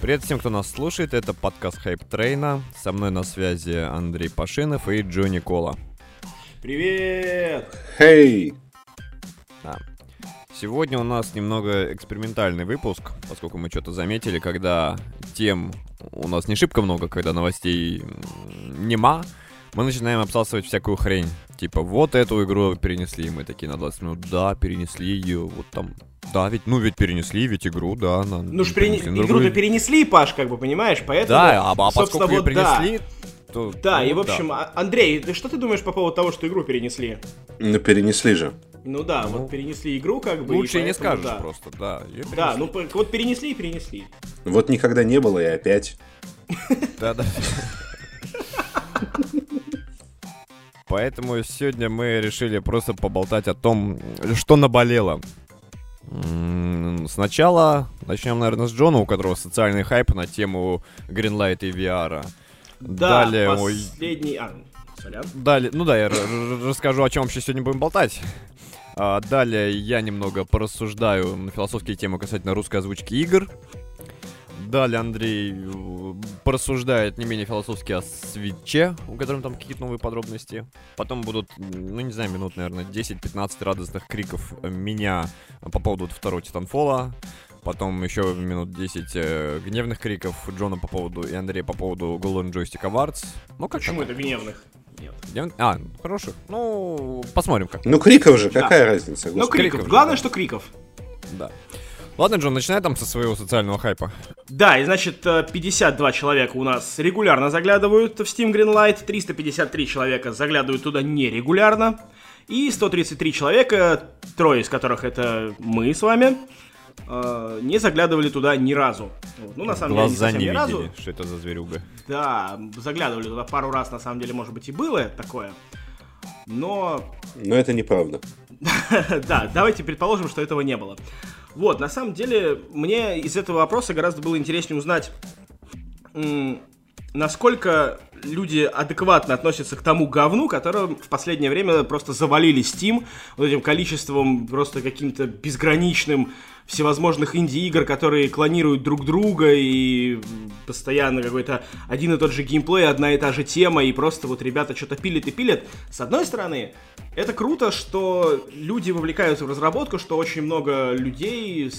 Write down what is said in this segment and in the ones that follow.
Привет всем, кто нас слушает. Это подкаст Хайп Трейна. Со мной на связи Андрей Пашинов и Джонни Кола. Привет! Хей! Да. Сегодня у нас немного экспериментальный выпуск, поскольку мы что-то заметили, когда тем у нас не шибко много, когда новостей нема, мы начинаем обсасывать всякую хрень. Типа, вот эту игру перенесли, и мы такие на 20 минут, да, перенесли ее, вот там да, ведь, ну ведь перенесли, ведь игру, да. На, ну ж перене... игру-то перенесли, Паш, как бы, понимаешь, поэтому... Да, а, а поскольку вот, ее принесли, да. то... Да, ну, и в общем, да. Андрей, ты что ты думаешь по поводу того, что игру перенесли? Ну перенесли же. Ну да, ну, вот перенесли игру, как бы. Лучше и поэтому, не скажешь да. просто, да. Да, ну вот перенесли и перенесли. Вот никогда не было и опять. Да-да. Поэтому сегодня мы решили просто поболтать о том, что наболело. Сначала начнем, наверное, с Джона, у которого социальный хайп на тему Greenlight и VR. Да, Далее последний... А, сорян. Далее, ну да, я расскажу, о чем вообще сегодня будем болтать. А, далее я немного порассуждаю на философские темы касательно русской озвучки игр. Далее Андрей э, порассуждает не менее философски о свече, у которого там какие-то новые подробности. Потом будут, ну не знаю, минут, наверное, 10-15 радостных криков меня по поводу второго Титанфола. Потом еще минут 10 э, гневных криков Джона по поводу и Андрея по поводу Golden Joystick Awards. Ну, как Почему это гневных? Нет. Гнев... А, хороших. Ну, посмотрим как. Ну, криков же, какая да. разница? Ну, криков. криков. Главное, да. что криков. Да. Ладно, Джон, начинай там со своего социального хайпа. Да, и значит, 52 э, человека у нас регулярно заглядывают в Steam Greenlight, 353 человека заглядывают туда нерегулярно, и 133 человека, трое из которых это мы с вами, э, не заглядывали туда ни разу. Вот. Ну, на самом Глаза деле, не, не ни разу. что это за зверюга. Да, заглядывали туда пару раз, на самом деле, может быть, и было такое. Но... Но это неправда. Да, давайте предположим, что этого не было. Вот, на самом деле, мне из этого вопроса гораздо было интереснее узнать, насколько люди адекватно относятся к тому говну, которое в последнее время просто завалили Steam вот этим количеством просто каким-то безграничным всевозможных инди-игр, которые клонируют друг друга и постоянно какой-то один и тот же геймплей, одна и та же тема, и просто вот ребята что-то пилят и пилят. С одной стороны, это круто, что люди вовлекаются в разработку, что очень много людей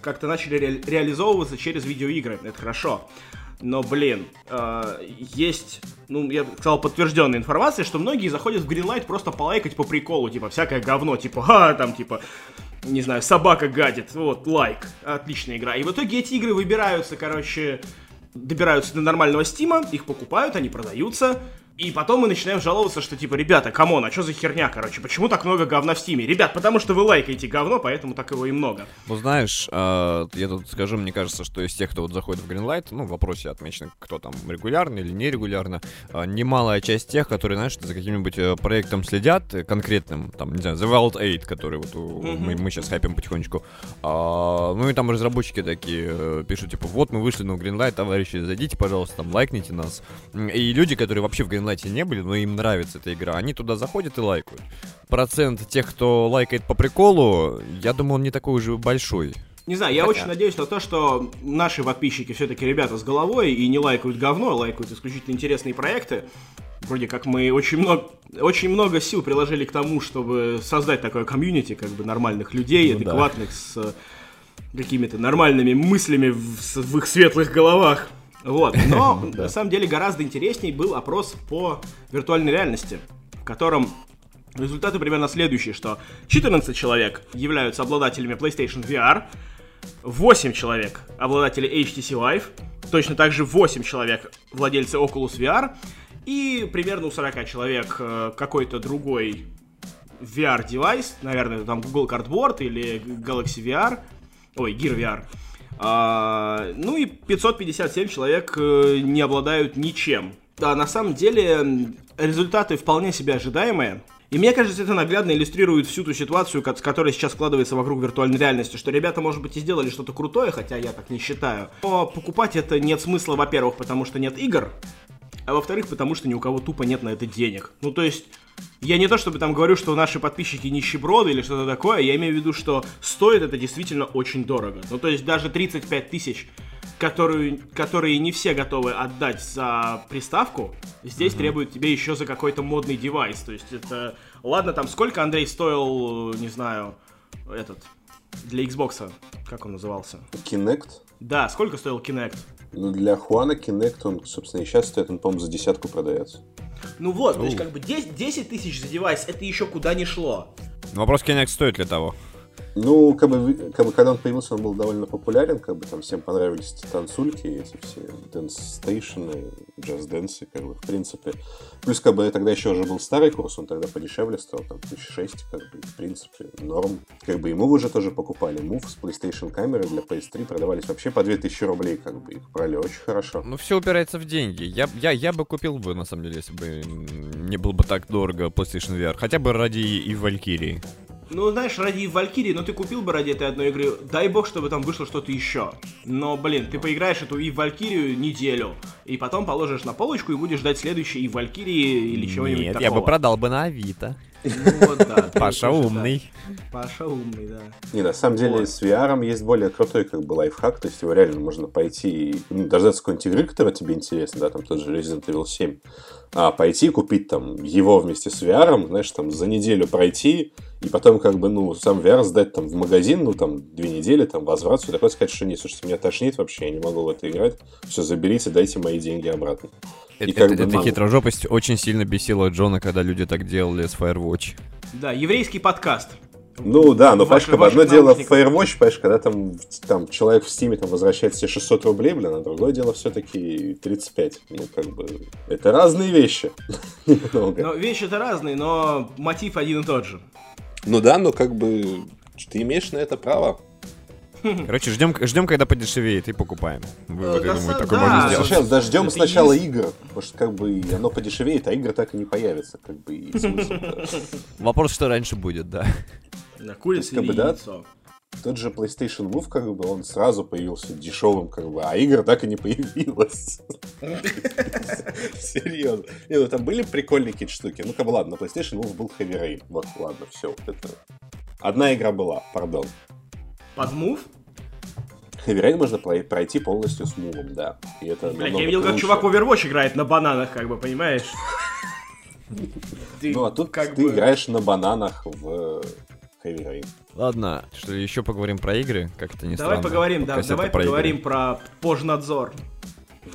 как-то начали ре- реализовываться через видеоигры. Это хорошо. Но, блин, э, есть, ну, я сказал, подтвержденная информация, что многие заходят в Greenlight просто полайкать по приколу, типа, всякое говно, типа, ха, там, типа, не знаю, собака гадит, вот, лайк, отличная игра. И в итоге эти игры выбираются, короче, добираются до нормального Steam а, их покупают, они продаются, и потом мы начинаем жаловаться, что типа, ребята, come on, а что за херня, короче, почему так много говна в Steam е? Ребят, потому что вы лайкаете говно, поэтому так его и много. Ну знаешь, э, я тут скажу, мне кажется, что из тех, кто вот заходит в Greenlight, ну, в вопросе отмечено, кто там регулярно или нерегулярно, э, немалая часть тех, которые, знаешь, за каким-нибудь э, проектом следят, конкретным, там, не знаю, The Wild 8, который вот mm-hmm. мы, мы сейчас хайпим потихонечку, э, ну и там разработчики такие пишут, типа, вот мы вышли на Greenlight, товарищи, зайдите, пожалуйста, там, лайкните нас. И люди, которые вообще в Greenlight Greenlight не были, но им нравится эта игра, они туда заходят и лайкают. Процент тех, кто лайкает по приколу, я думаю, он не такой уже большой. Не знаю, я Хотя... очень надеюсь на то, что наши подписчики все-таки ребята с головой и не лайкают говно, а лайкают исключительно интересные проекты. Вроде как мы очень много, очень много сил приложили к тому, чтобы создать такое комьюнити, как бы нормальных людей, ну, адекватных, да. с какими-то нормальными мыслями в, в их светлых головах. Вот. Но на самом деле гораздо интереснее был опрос по виртуальной реальности, в котором результаты примерно следующие, что 14 человек являются обладателями PlayStation VR, 8 человек обладатели HTC Vive, точно так же 8 человек владельцы Oculus VR, и примерно у 40 человек э, какой-то другой VR-девайс, наверное, там Google Cardboard или Galaxy VR, ой, Gear VR, а, ну и 557 человек э, не обладают ничем. Да, на самом деле результаты вполне себе ожидаемые. И мне кажется, это наглядно иллюстрирует всю ту ситуацию, которая сейчас складывается вокруг виртуальной реальности, что ребята, может быть, и сделали что-то крутое, хотя я так не считаю. Но покупать это нет смысла, во-первых, потому что нет игр, а во-вторых, потому что ни у кого тупо нет на это денег. Ну, то есть, я не то чтобы там говорю, что наши подписчики нищеброды или что-то такое, я имею в виду, что стоит это действительно очень дорого. Ну, то есть, даже 35 тысяч которую, которые не все готовы отдать за приставку, здесь требуют тебе еще за какой-то модный девайс. То есть это... Ладно, там сколько, Андрей, стоил, не знаю, этот, для Xbox, как он назывался? Kinect? Да, сколько стоил Kinect? Ну, для Хуана Kinect, он, собственно, и сейчас стоит, он, по-моему, за десятку продается. Ну вот, то есть как бы 10, 10 тысяч за девайс, это еще куда не шло. Вопрос, Kinect стоит ли того? Ну, как бы, как бы, когда он появился, он был довольно популярен, как бы там всем понравились танцульки, эти все dance station ы, Just Dance ы, как бы, в принципе. Плюс, как бы, тогда еще уже был старый курс, он тогда подешевле стоил, там, 1006, как бы, в принципе, норм. Как бы, Move уже тоже покупали. Move с PlayStation камеры для PS3 продавались вообще по 2000 рублей, как бы, их брали очень хорошо. Ну, все упирается в деньги. Я, я, я бы купил бы, на самом деле, если бы не был бы так дорого PlayStation VR. Хотя бы ради и Валькирии. Ну, знаешь, ради Валькирии, ну ты купил бы ради этой одной игры, дай бог, чтобы там вышло что-то еще. Но, блин, ты поиграешь эту и Валькирию неделю, и потом положишь на полочку и будешь ждать следующей и Валькирии или чего-нибудь Нет, такого. я бы продал бы на Авито. Ну, вот, да. ты Паша умный. Паша умный, да. Не, на самом деле с VR есть более крутой как бы лайфхак, то есть его реально можно пойти и ну, дождаться какой-нибудь игры, которая тебе интересна, да, там тот же Resident Evil 7, а пойти купить там его вместе с VR, знаешь, там за неделю пройти, и потом как бы, ну, сам VR сдать там в магазин, ну, там, две недели, там, возврат, все такое, сказать, что нет, слушайте, меня тошнит вообще, я не могу в это играть, все, заберите, дайте мои деньги обратно. И Это, как это- бы, эта ну, хитрожопость очень сильно бесила Джона, когда люди так делали с Firewatch. Да, еврейский подкаст. Ну да, но, понимаешь, Ваши- как бы одно дело. Firewatch, понимаешь, когда там, там человек в Стиме там возвращает себе 600 рублей, блин, а другое дело все-таки 35. Ну, как бы, это разные вещи. Но вещи это разные, но мотив один и тот же. Ну да, но как бы ты имеешь на это право. Короче, ждем, ждем, когда подешевеет, и покупаем. Вывод, Э, я на думаю, такой можно сделать. Слушай, дождем сначала игр, потому что как бы оно подешевеет, а игры так и не появятся, как бы. Вопрос, что раньше будет, да. Курица как или яйцо. Тот же PlayStation Move, как бы, он сразу появился дешевым, как бы, а игр так и не появилось. Серьезно. Не, ну там были прикольные какие-то штуки. Ну, как бы, ладно, на PlayStation Move был Heavy Rain. Вот, ладно, все. Это... Одна игра была, пардон. Под мув? Rain можно прой- пройти полностью с мувом, да. И это Блядь, я видел, как круче. чувак в Overwatch играет на бананах, как бы, понимаешь? Ты Ну, а тут как ты играешь на бананах в Heavy Rain. Ладно, что ли, еще поговорим про игры? Как это не Давай странно. поговорим, да, давай игры. поговорим про пожнадзор.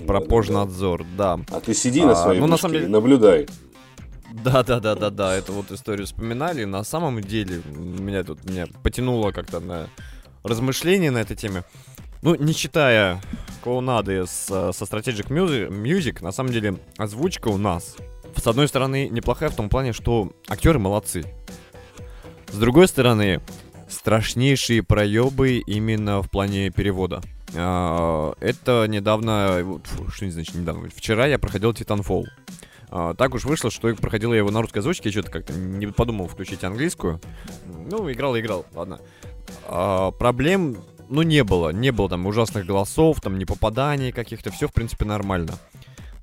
Про Да-да-да. пожнадзор, да. А ты сиди на А, своей ну, на самом деле- наблюдай. Да, да, да, да, да, эту вот историю вспоминали. На самом деле, меня тут меня потянуло как-то на размышления на этой теме. Ну, не считая клоунады с, э, со Strategic Music, Music, на самом деле, озвучка у нас, с одной стороны, неплохая в том плане, что актеры молодцы. С другой стороны, страшнейшие проебы именно в плане перевода. А, Это недавно, фу, что не значит недавно, вчера я проходил Titanfall. А, так уж вышло, что проходил я его на русской озвучке, я что-то как-то не подумал включить английскую. Ну, играл и играл, ладно. А, проблем, ну, не было. Не было там ужасных голосов, там не попаданий каких-то, все, в принципе, нормально.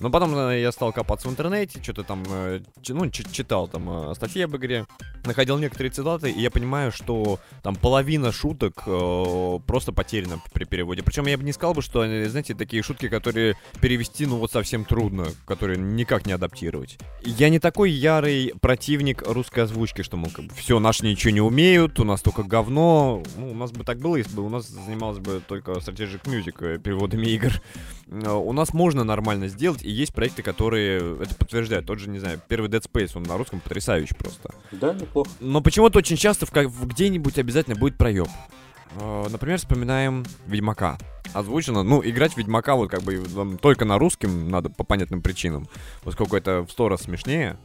Но потом э, я стал копаться в интернете, что-то там, э, ну, чи- читал там э, статьи об игре, находил некоторые цитаты, и я понимаю, что там половина шуток э, просто потеряна при переводе. Причем я бы не сказал бы, что, знаете, такие шутки, которые перевести, ну, вот совсем трудно, которые никак не адаптировать. Я не такой ярый противник русской озвучки, что, мол, все, наши ничего не умеют, у нас только говно. Ну, у нас бы так было, если бы у нас занималась бы только Strategic Music э, переводами игр. Э, У нас можно нормально сделать, и есть проекты, которые это подтверждают. Тот же, не знаю, первый Dead Space, он на русском потрясающий просто. Да, неплохо. Но почему-то очень часто в, в где-нибудь обязательно будет проеб. Э, Например, вспоминаем Ведьмака. Озвучено, ну, играть в Ведьмака вот как бы только на русском надо по понятным причинам, поскольку это в сто раз смешнее.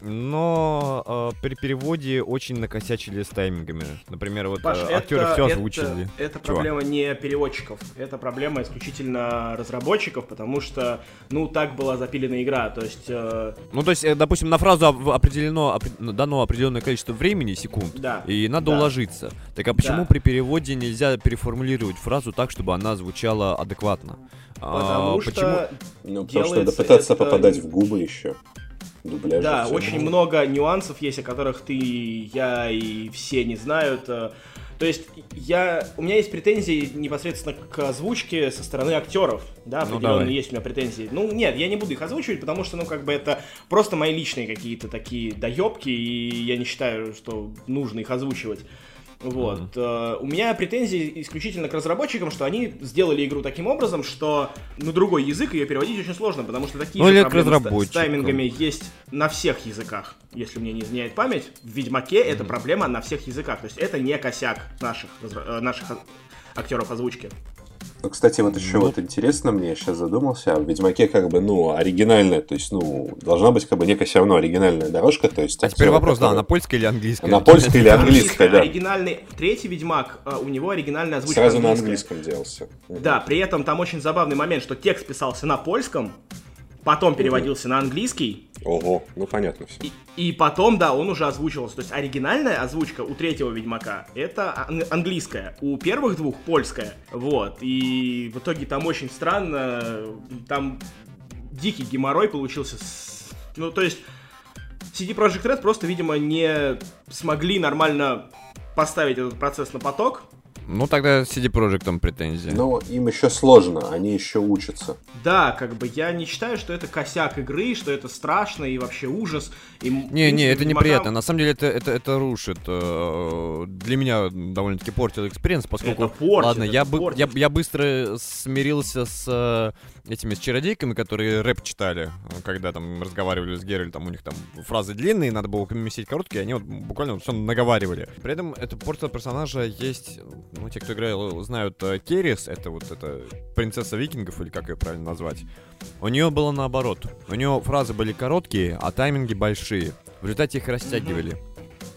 Но э, при переводе очень накосячили с таймингами. Например, вот Паш, э, это, актеры все это- озвучили. Это, Чего? проблема не переводчиков, это проблема исключительно разработчиков, потому что, ну, так была запилена игра, то есть, э, Ну, то есть, э, допустим, на фразу определено, опре- дано определенное количество времени, секунд, да. и надо Да. уложиться. Так а почему Да. при переводе нельзя переформулировать фразу так, чтобы она звучала адекватно? А, Потому почему? что, Ну, потому что надо пытаться это- попадать в губы еще. Дубляж. да, всё. очень много нюансов есть, о которых ты, я и все не знают. Э, То есть я, у меня есть претензии непосредственно к озвучке со стороны актеров, да, Ну, определенно давай. есть у меня претензии. Ну, нет, я не буду их озвучивать, потому что, ну, как бы это просто мои личные какие-то такие доебки, и я не считаю, что нужно их озвучивать. Вот. Э, У меня претензии исключительно к разработчикам, что они сделали игру таким образом, что на другой язык ее переводить очень сложно, потому что такие Ну, же проблемы с- с таймингами есть на всех языках, если мне не изменяет память. В Ведьмаке это проблема на всех языках. То есть это не косяк наших, э, наших актеров озвучки. Ну, кстати, вот еще вот интересно мне, я сейчас задумался, в Ведьмаке как бы, ну, оригинальная, то есть, ну, должна быть как бы некая все равно оригинальная дорожка, то есть... А теперь вопрос, да, которые- на польской или английской? На польской или английской, да. Оригинальный третий Ведьмак, э, у него оригинальная озвучка Сразу на английская. английском делался. Да, при этом там очень забавный момент, что текст писался на польском, потом переводился на английский, Ого, ну понятно все. и, и потом, да, он уже озвучивался. То есть оригинальная озвучка у третьего Ведьмака это ан- английская, у первых двух польская. Вот. И в итоге там очень странно, там дикий геморрой получился. с- Ну, то есть CD Projekt Red просто, видимо, не смогли нормально поставить этот процесс на поток. Ну, тогда CD Projekt там претензии. Но им еще сложно, они еще учатся. Да, как бы я не считаю, что это косяк игры, что это страшно и вообще ужас. И, Не, не, это неприятно. На самом деле это, это, это рушит. э, Для меня довольно-таки портил experience, поскольку... Это портит, Ладно, это я, бы, портит. я, я быстро смирился с э, этими с чародейками, которые рэп читали, э, когда там разговаривали с Геральтом, у них там фразы длинные, надо было поместить короткие, они вот буквально все наговаривали. При этом это портил персонажа есть, ну, те, кто играл, знают э, Керис, это вот эта принцесса викингов, или как ее правильно назвать. У нее было наоборот. У нее фразы были короткие, а тайминги большие. В результате их растягивали.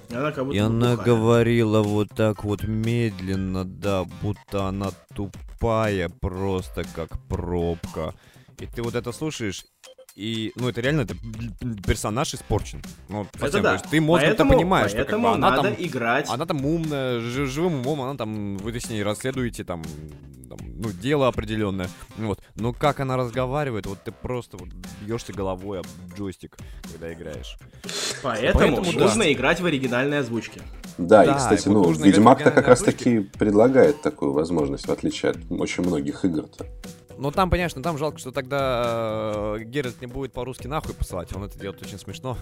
И она как будто И она глухая. говорила вот так вот медленно, да, будто она тупая, просто как пробка. И ты вот это слушаешь, и, ну, это реально, это персонаж испорчен. Ну, Это совсем, да. то есть ты мозгом Поэтому- понимаешь, что как бы поэтому она надо там, играть. она там умная, жи- живым умом, она там, вы с ней расследуете там, там, ну, дело определенное. Вот. Но как она разговаривает, вот ты просто вот бьешься головой об джойстик, когда играешь. Поэтому, Поэтому да. нужно играть в оригинальной озвучке. Да, Да, и, кстати, и вот ну, Ведьмак-то как оригинальной раз озвучке. таки предлагает такую возможность, в отличие от очень многих игр-то. Ну там, конечно, там жалко, что тогда э, Геральт не будет по-русски нахуй посылать. Он это делает очень смешно.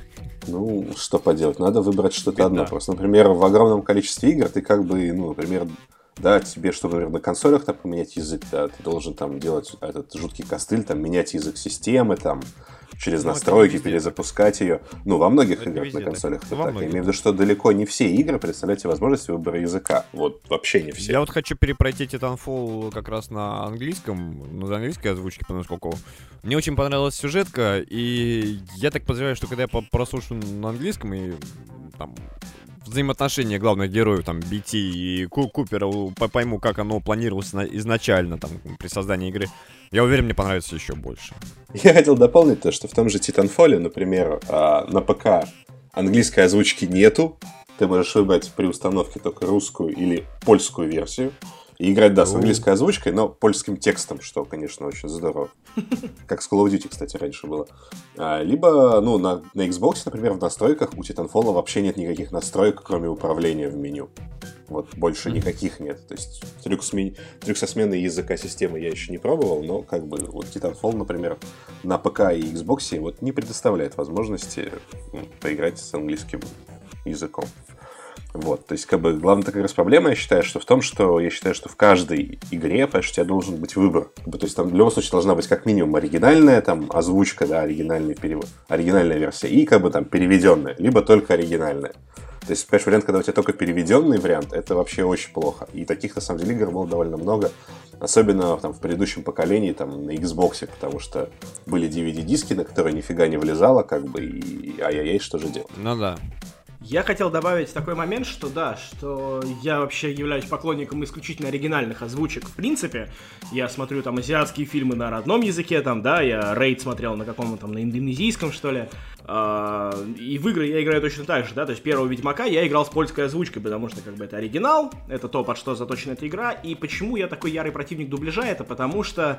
Ну, что поделать, надо выбрать что-то одно. Просто, например, в огромном количестве игр ты как бы, ну, например, да, тебе, чтобы, например, на консолях там поменять язык, да, ты должен там делать этот жуткий костыль, там, менять язык системы, там, через Ну, это настройки перезапускать ее. Ну, во многих Это не играх везде на так. консолях Ну, это во так. Я имею в виду, что далеко не все игры представляют тебе возможность выбора языка. Вот вообще не все. Я вот хочу перепройти Titanfall как раз на английском, ну, на английской озвучке, потому что мне очень понравилась сюжетка, и я так подозреваю, что когда я прослушаю на английском и там взаимоотношения главных героев, там, BT и Ку- Купера, пойму, как оно планировалось на- изначально, там, при создании игры, я уверен, мне понравится еще больше. Я хотел дополнить то, что в том же Titanfall, например, а, на ПК английской озвучки нету. Ты можешь выбрать при установке только русскую или польскую версию. И играть, да, с О. английской озвучкой, но польским текстом, что, конечно, очень здорово. Как с Call of Duty, кстати, раньше было. А, Либо, ну, на, на Xbox, например, в настройках у Titanfall вообще нет никаких настроек, кроме управления в меню. Вот больше никаких нет. То есть трюк, смен... трюк со сменой языка системы я еще не пробовал, но как бы вот Titanfall, например, на ПК и Xbox вот не предоставляет возможности поиграть с английским языком. Вот, то есть, как бы, главная такая раз проблема, я считаю, что в том, что я считаю, что в каждой игре, понимаешь, у тебя должен быть выбор. Как бы, то есть, там в любом случае должна быть как минимум оригинальная, там, озвучка, да, оригинальный перевод, оригинальная версия, и, как бы, там, переведенная, либо только оригинальная. То есть, понимаешь, вариант, когда у тебя только переведенный вариант, это вообще очень плохо. И таких, на самом деле, игр было довольно много. Особенно там, в предыдущем поколении, там, на Xbox, потому что были DVD-диски, на которые нифига не влезало, как бы, и ай-яй-яй, что же делать? Ну да. Я хотел добавить такой момент, что да, что я вообще являюсь поклонником исключительно оригинальных озвучек. В принципе, я смотрю там азиатские фильмы на родном языке, там, да, я рейд смотрел на каком-то там, на индонезийском, что ли. А, и в игры я играю точно так же, да, то есть первого Ведьмака я играл с польской озвучкой, потому что как бы это оригинал, это то, под что заточена эта игра, и почему я такой ярый противник дубляжа, это потому что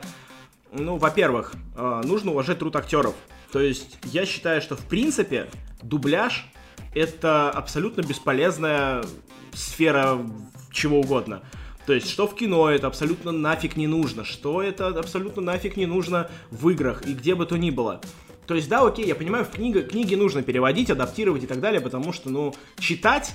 ну, во-первых, э, нужно уважать труд актеров. То есть я считаю, что в принципе дубляж это абсолютно бесполезная сфера чего угодно. То есть, что в кино это абсолютно нафиг не нужно, что это абсолютно нафиг не нужно в играх и где бы то ни было. То есть, да, окей, я понимаю, в книга, книги нужно переводить, адаптировать и так далее, потому что, ну, читать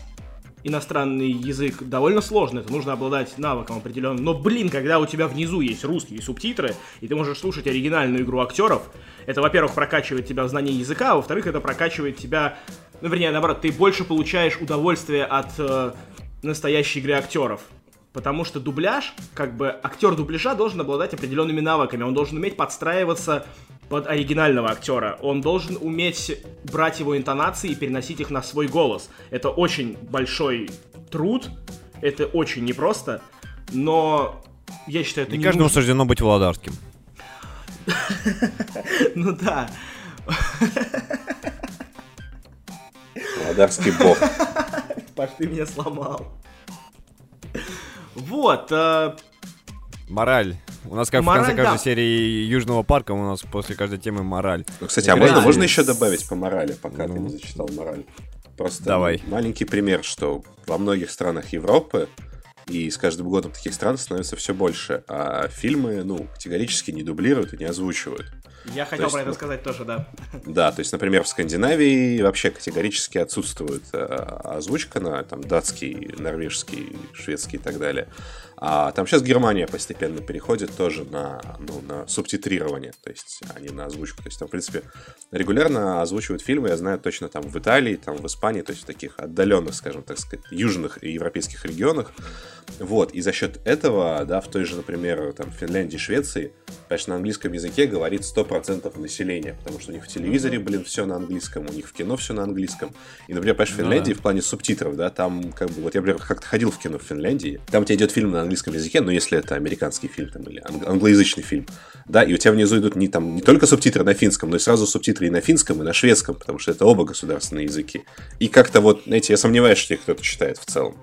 иностранный язык довольно сложно, это нужно обладать навыком определенным. Но, блин, когда у тебя внизу есть русские субтитры, и ты можешь слушать оригинальную игру актеров, это, во-первых, прокачивает тебя в знании языка, а во-вторых, это прокачивает тебя, ну, вернее, наоборот, ты больше получаешь удовольствие от э, настоящей игры актеров. Потому что дубляж, как бы актер дубляжа должен обладать определенными навыками. Он должен уметь подстраиваться под оригинального актера. Он должен уметь брать его интонации и переносить их на свой голос. Это очень большой труд, это очень непросто, но я считаю, это не, не каждому нужно. суждено быть Володарским. Ну да. Володарский бог. Паш, ты меня сломал. Вот, э, Мораль. У нас как Мораль, в конце каждой да. серии Южного парка, у нас после каждой темы мораль. Ну, кстати, а можно, можно еще добавить по морали, пока ты Ну. не зачитал мораль? Просто Давай. маленький пример, что во многих странах Европы и с каждым годом таких стран становится все больше, а фильмы, ну, категорически не дублируют и не озвучивают. Я хотел про это сказать тоже, да. Да, то есть, например, в Скандинавии вообще категорически отсутствует э, озвучка на там датский, норвежский, шведский и так далее. А там сейчас Германия постепенно переходит тоже на, ну, на субтитрирование, то есть, а не на озвучку. То есть, там, в принципе, регулярно озвучивают фильмы, я знаю точно там в Италии, там в Испании, то есть в таких отдаленных, скажем так сказать, южных и европейских регионах. Вот, и за счет этого, да, в той же, например, там, Финляндии, Швеции, конечно, на английском языке говорит 100% населения, потому что у них в телевизоре, блин, все на английском, у них в кино все на английском. И, например, понимаешь, в Ну Финляндии да. в плане субтитров, да, там, как бы, вот я, например, как-то ходил в кино в Финляндии, там у тебя идет фильм на английском языке, но если это американский фильм там, или ан- англоязычный фильм, да, и у тебя внизу идут не, там, не только субтитры на финском, но и сразу субтитры и на финском, и на шведском, потому что это оба государственные языки. И как-то вот, знаете, я сомневаюсь, что их кто-то читает в целом.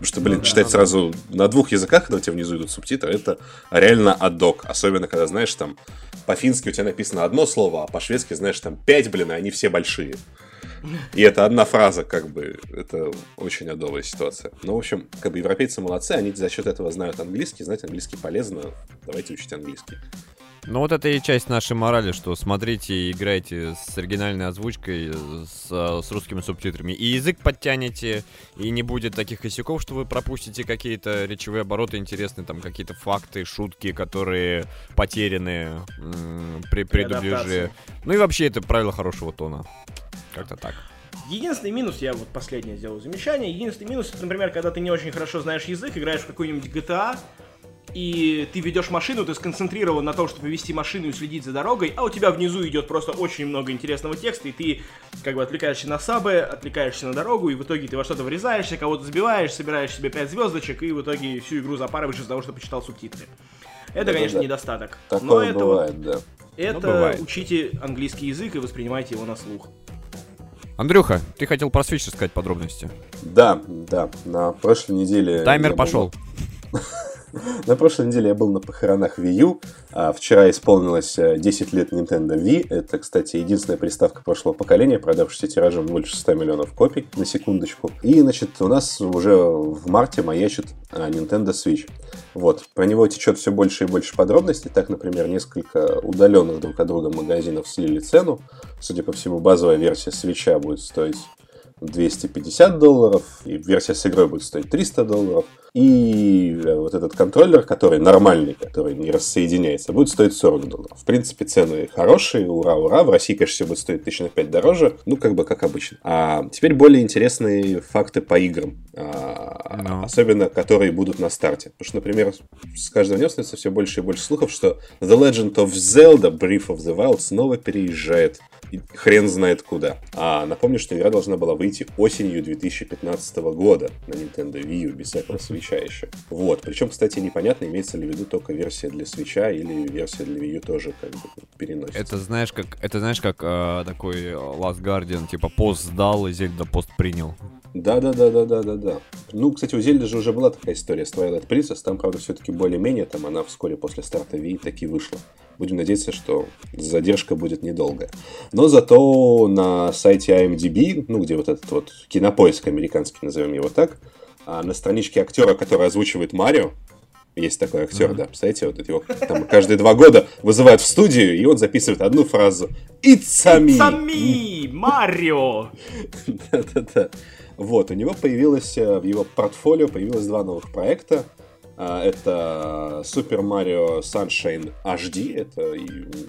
Потому что, блин, Ну да, читать ну да. сразу на двух языках, когда у тебя внизу идут субтитры, это реально адок. Особенно, когда, знаешь, там по-фински у тебя написано одно слово, а по-шведски, знаешь, там пять, блин, и они все большие. И это одна фраза, как бы, это очень адовая ситуация. Ну, в общем, как бы европейцы молодцы, они за счет этого знают английский, знать английский полезно, давайте учить английский. Ну вот это и часть нашей морали, что смотрите и играйте с оригинальной озвучкой, с, э, с русскими субтитрами. И язык подтянете, и не будет таких косяков, что вы пропустите какие-то речевые обороты интересные, там какие-то факты, шутки, которые потеряны м, при, при дубляже. Ну и вообще это правило хорошего тона. Как-то так. Единственный минус, я вот последнее сделаю замечание, единственный минус, это, например, когда ты не очень хорошо знаешь язык, играешь в какой-нибудь GTA, и ты ведешь машину, ты сконцентрирован на том, чтобы вести машину и следить за дорогой, а у тебя внизу идет просто очень много интересного текста, и ты как бы отвлекаешься на сабы, отвлекаешься на дорогу, и в итоге ты во что-то врезаешься, кого-то сбиваешь, собираешь себе 5 звездочек, и в итоге всю игру запарываешь из-за того, что почитал субтитры. Это, Да-да-да. конечно, недостаток. Но Такое это, бывает, да. это бывает. учите английский язык и воспринимайте его на слух. Андрюха, ты хотел про Switch сказать подробности. Да, да, на прошлой неделе... Таймер я был- пошел. На прошлой неделе я был на похоронах Wii U. а вчера исполнилось э, 10 лет Nintendo Wii. Это, кстати, единственная приставка прошлого поколения, продавшаяся тиражом больше 100 миллионов копий, на секундочку. И, значит, у нас уже в марте маячит а, Nintendo Switch. Вот, про него течет все больше и больше подробностей. Так, например, несколько удаленных друг от друга магазинов слили цену. Судя по всему, базовая версия Switch будет стоить 250 долларов, и версия с игрой будет стоить 300 долларов. И э, вот этот контроллер, который нормальный, который не рассоединяется, будет стоить 40 долларов. В принципе, цены хорошие, ура-ура. В России, конечно, все будет стоить тысяч на 5 дороже, ну, как бы как обычно. А теперь более интересные факты по играм. А, Ну. Особенно, которые будут на старте. Потому что, например, с каждым днем становится все больше и больше слухов, что The Legend of Zelda Breath of the Wild снова переезжает. Хрен знает куда. А напомню, что игра должна была выйти осенью 2015 года на Nintendo Wii U, без всякого свеча еще. Вот. Причем, кстати, непонятно, имеется ли в виду только версия для свеча или версия для Wii U тоже как бы переносится. Это знаешь, как это знаешь, как э, такой э, Last Guardian, типа пост сдал и Зельда пост принял. Да, да, да, да, да, да, да. Ну, кстати, у Зельды же уже была такая история с Twilight Princess. Там, правда, все-таки более-менее, там она вскоре после старта Wii таки вышла. Будем надеяться, что задержка будет недолгая. Но зато на сайте IMDb, ну, где вот этот вот кинопоиск американский, назовем его так, а, на страничке актера, который озвучивает Марио, есть такой актер, mm-hmm. да, представляете, вот его там каждые два года вызывают в студию, и он записывает одну фразу «It's a me!» «It's a me! Марио!» Да-да-да. Вот, у него появилось, э, в его портфолио появилось два новых проекта. А, это Super Mario Sunshine HD, это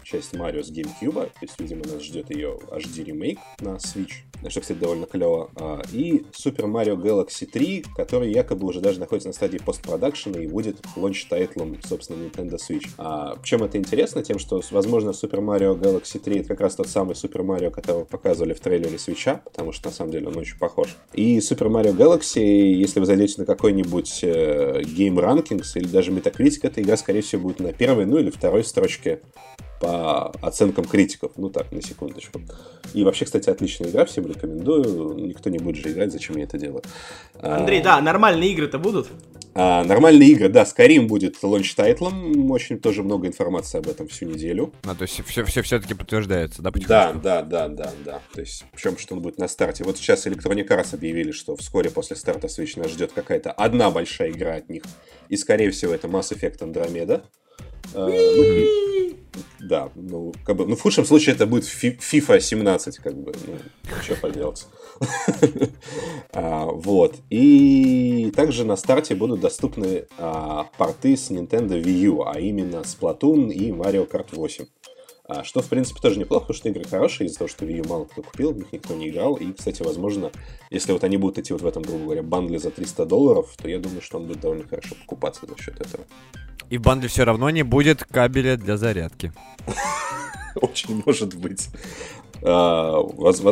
часть Марио с GameCube, то есть, видимо, нас ждет ее HD ремейк на Switch, что, кстати, довольно клево. А, и Super Mario Galaxy 3, который якобы уже даже находится на стадии постпродакшена и будет лонч тайтлом, собственно, Nintendo Switch. А чем это интересно? Тем, что, возможно, Super Mario Galaxy 3 это как раз тот самый Super Mario, которого показывали в трейлере Switch, потому что, на самом деле, он очень похож. И Super Mario Galaxy, если вы зайдете на какой-нибудь э, Game Run, Rankings или даже Metacritic, эта игра, скорее всего, будет на первой, ну или второй строчке по оценкам критиков. Ну так, на секундочку. И вообще, кстати, отличная игра, всем рекомендую. Никто не будет же играть, зачем я это делаю. Андрей, а, да, нормальные игры-то будут? А, нормальные игры, да, Skyrim будет лонч тайтлом, очень тоже много информации об этом всю неделю. А, то есть все, все все-таки подтверждается, да, Да, да, да, да, да. То есть, причем, что он будет на старте. Вот сейчас Electronic Arts объявили, что вскоре после старта Switch нас ждет какая-то одна большая игра от них. И, скорее всего, это Mass Effect Andromeda. Ну, да, ну, как бы, ну, в худшем случае это будет FIFA 17, как бы, ну, что поделать. а, вот. И также на старте будут доступны а, порты с Nintendo Wii U, а именно Splatoon и Mario Kart 8. А, что, в принципе, тоже неплохо, потому что игры хорошие, из-за того, что U мало кто купил, в них никто не играл. И, кстати, возможно, если вот они будут идти вот в этом, грубо говоря, бандле за 300 долларов, то я думаю, что он будет довольно хорошо покупаться за счет этого. И в бандле все равно не будет кабеля для зарядки. Очень может быть. А,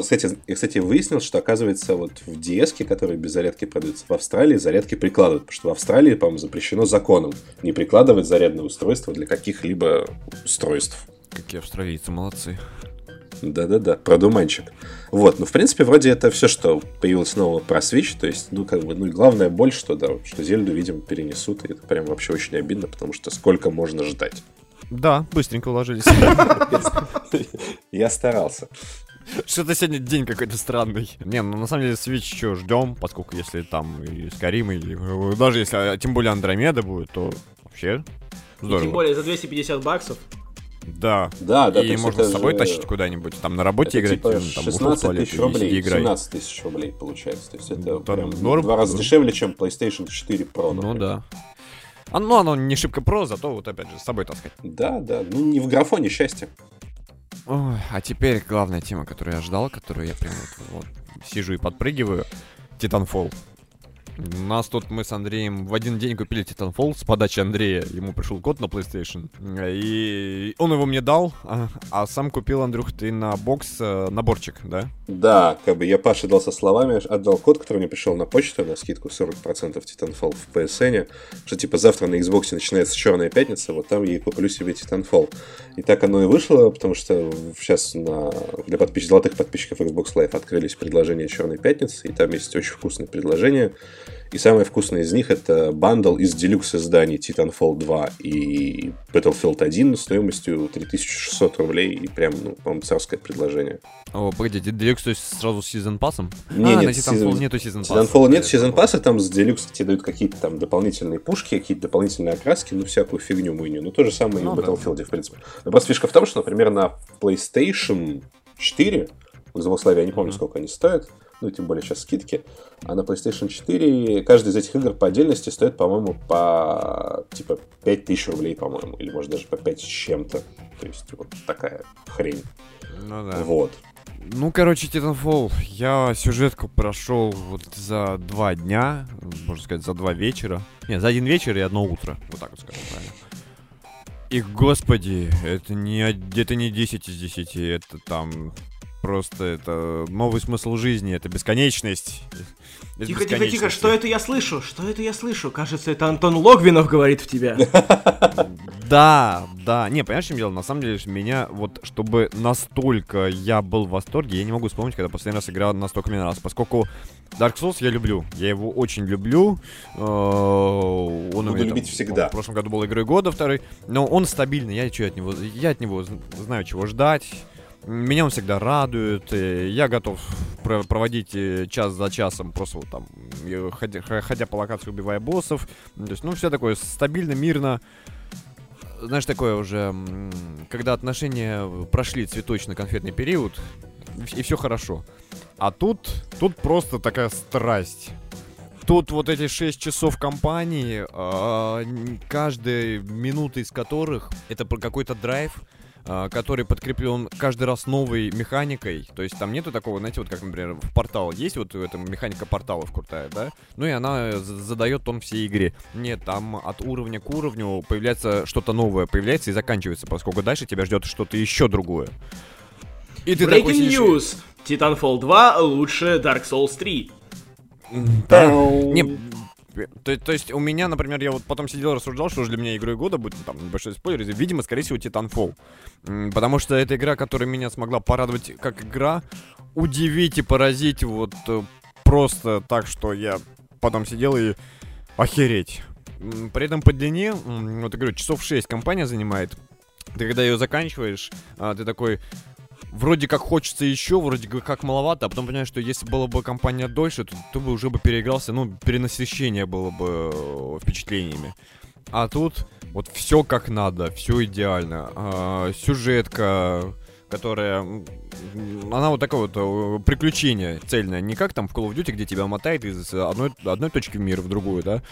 кстати, я, кстати, выяснил, что, оказывается, вот в DS, которые без зарядки продаются в Австралии, зарядки прикладывают. Потому что в Австралии, по-моему, запрещено законом не прикладывать зарядное устройство для каких-либо устройств. Какие австралийцы молодцы. Да-да-да, продуманчик. Вот, ну, в принципе, вроде это все, что появилось нового про Switch, то есть, ну, как бы, ну, и главная боль, что, да, что Зельду, видимо, перенесут, и это прям вообще очень обидно, потому что сколько можно ждать. Да, быстренько уложились. Я старался. Что-то сегодня день какой-то странный. Не, ну на самом деле Switch что, ждем, поскольку если там и Skyrim, или даже если, а, тем более Андромеда будет, то вообще здорово. И тем более за 250 баксов. Да. Да, да. И можно с собой же... тащить куда-нибудь, там на работе это играть, типа там 16 тысяч рублей, 17 тысяч рублей получается. То есть это там прям норм, два раза дешевле, чем PlayStation 4 Pro. Например. Ну да. А, ну, оно не шибко про, зато вот опять же с собой таскать. Да, да. Ну, не в графоне счастье. Ой, а теперь главная тема, которую я ждал, которую я прям вот, вот сижу и подпрыгиваю. Titanfall. Нас тут мы с Андреем в один день купили Titanfall с подачи Андрея. Ему пришел код на PlayStation. И он его мне дал, а, а сам купил, Андрюх, ты на бокс э, наборчик, да? Да, как бы я Паше дал со словами, отдал код, который мне пришел на почту на скидку 40% Titanfall в PSN. Что типа завтра на Xbox начинается Черная Пятница, вот там я куплю себе Titanfall. И так оно и вышло, потому что сейчас на, для подпис... золотых подписчиков Xbox Live открылись предложения Черной Пятницы, и там есть очень вкусные предложения. И самое вкусное из них это бандл из делюкс изданий Titanfall 2 и Battlefield 1 стоимостью 3600 рублей. И прям, ну, по-моему, царское предложение. О, погодите, делюкс, то есть сразу с сезон пассом? Не, а, нет, на Titanfall season... нету сезон пасса. Titanfall нет сезон пасса, там с делюкс тебе дают какие-то там дополнительные пушки, какие-то дополнительные окраски, ну, всякую фигню муйню. Ну, то же самое ну, и в Battlefield, да. в принципе. Но просто фишка в том, что, например, на PlayStation 4, в Live, я не помню, mm-hmm. сколько они стоят, ну, тем более сейчас скидки. А на PlayStation 4 каждая из этих игр по отдельности стоит, по-моему, по типа 5000 рублей, по-моему, или может даже по 5 с чем-то. То есть вот такая хрень. Ну да. Вот. Ну, короче, Titanfall, я сюжетку прошел вот за два дня, можно сказать, за два вечера. Не, за один вечер и одно утро, вот так вот скажем правильно. И, господи, это не, это не 10 из 10, это там Просто это новый смысл жизни, это бесконечность. Тихо, тихо, тихо, что это я слышу? Что это я слышу? Кажется, это Антон Логвинов говорит в тебя. Да, да. Не, понимаешь, чем дело? На самом деле, меня вот, чтобы настолько я был в восторге, я не могу вспомнить, когда последний раз играл настолько мне раз, поскольку Dark Souls я люблю. Я его очень люблю. Э, он Буду меня, любить там, всегда. В прошлом году был игрой года второй. Но он стабильный. Я, что от него, я от него знаю, чего ждать Меня он всегда радует. Я готов проводить э, час за часом, просто вот там, ходя, ходя по локации, убивая боссов. То есть, ну, все такое стабильно, мирно. Знаешь, такое уже, когда отношения прошли цветочно-конфетный период, и все хорошо. А тут, тут просто такая страсть. Тут вот эти 6 часов компании, э, каждая минута из которых это какой-то драйв, э, который подкреплен каждый раз новой механикой. То есть там нету такого, знаете, вот как, например, в портал есть вот эта механика порталов крутая, да? Ну и она задает тон всей игре. Нет, там от уровня к уровню появляется что-то новое, появляется и заканчивается, поскольку дальше тебя ждет что-то еще другое. И ты Breaking такой news! Titanfall 2 лучше Dark Souls 3. Да. Не, то, то есть у меня, например, я вот потом сидел рассуждал, что для меня игрой года будет, там, небольшой спойлер, видимо, скорее всего, Titanfall. Потому что это игра, которая меня смогла порадовать как игра, удивить и поразить вот э, просто так, что я потом сидел и охереть. При этом по длине, вот я говорю, часов 6 компания занимает. Ты когда ее заканчиваешь, а, ты такой, вроде как хочется еще, вроде как маловато, а потом понимаешь, что если была бы компания дольше, то ты бы уже бы переигрался, ну, перенасыщение было бы э, впечатлениями. А тут вот все как надо, все идеально. А, сюжетка, которая... Она вот такое вот э, приключение цельное. Не как там в Call of Duty, где тебя мотает из одной, одной точки в мир в другую, да?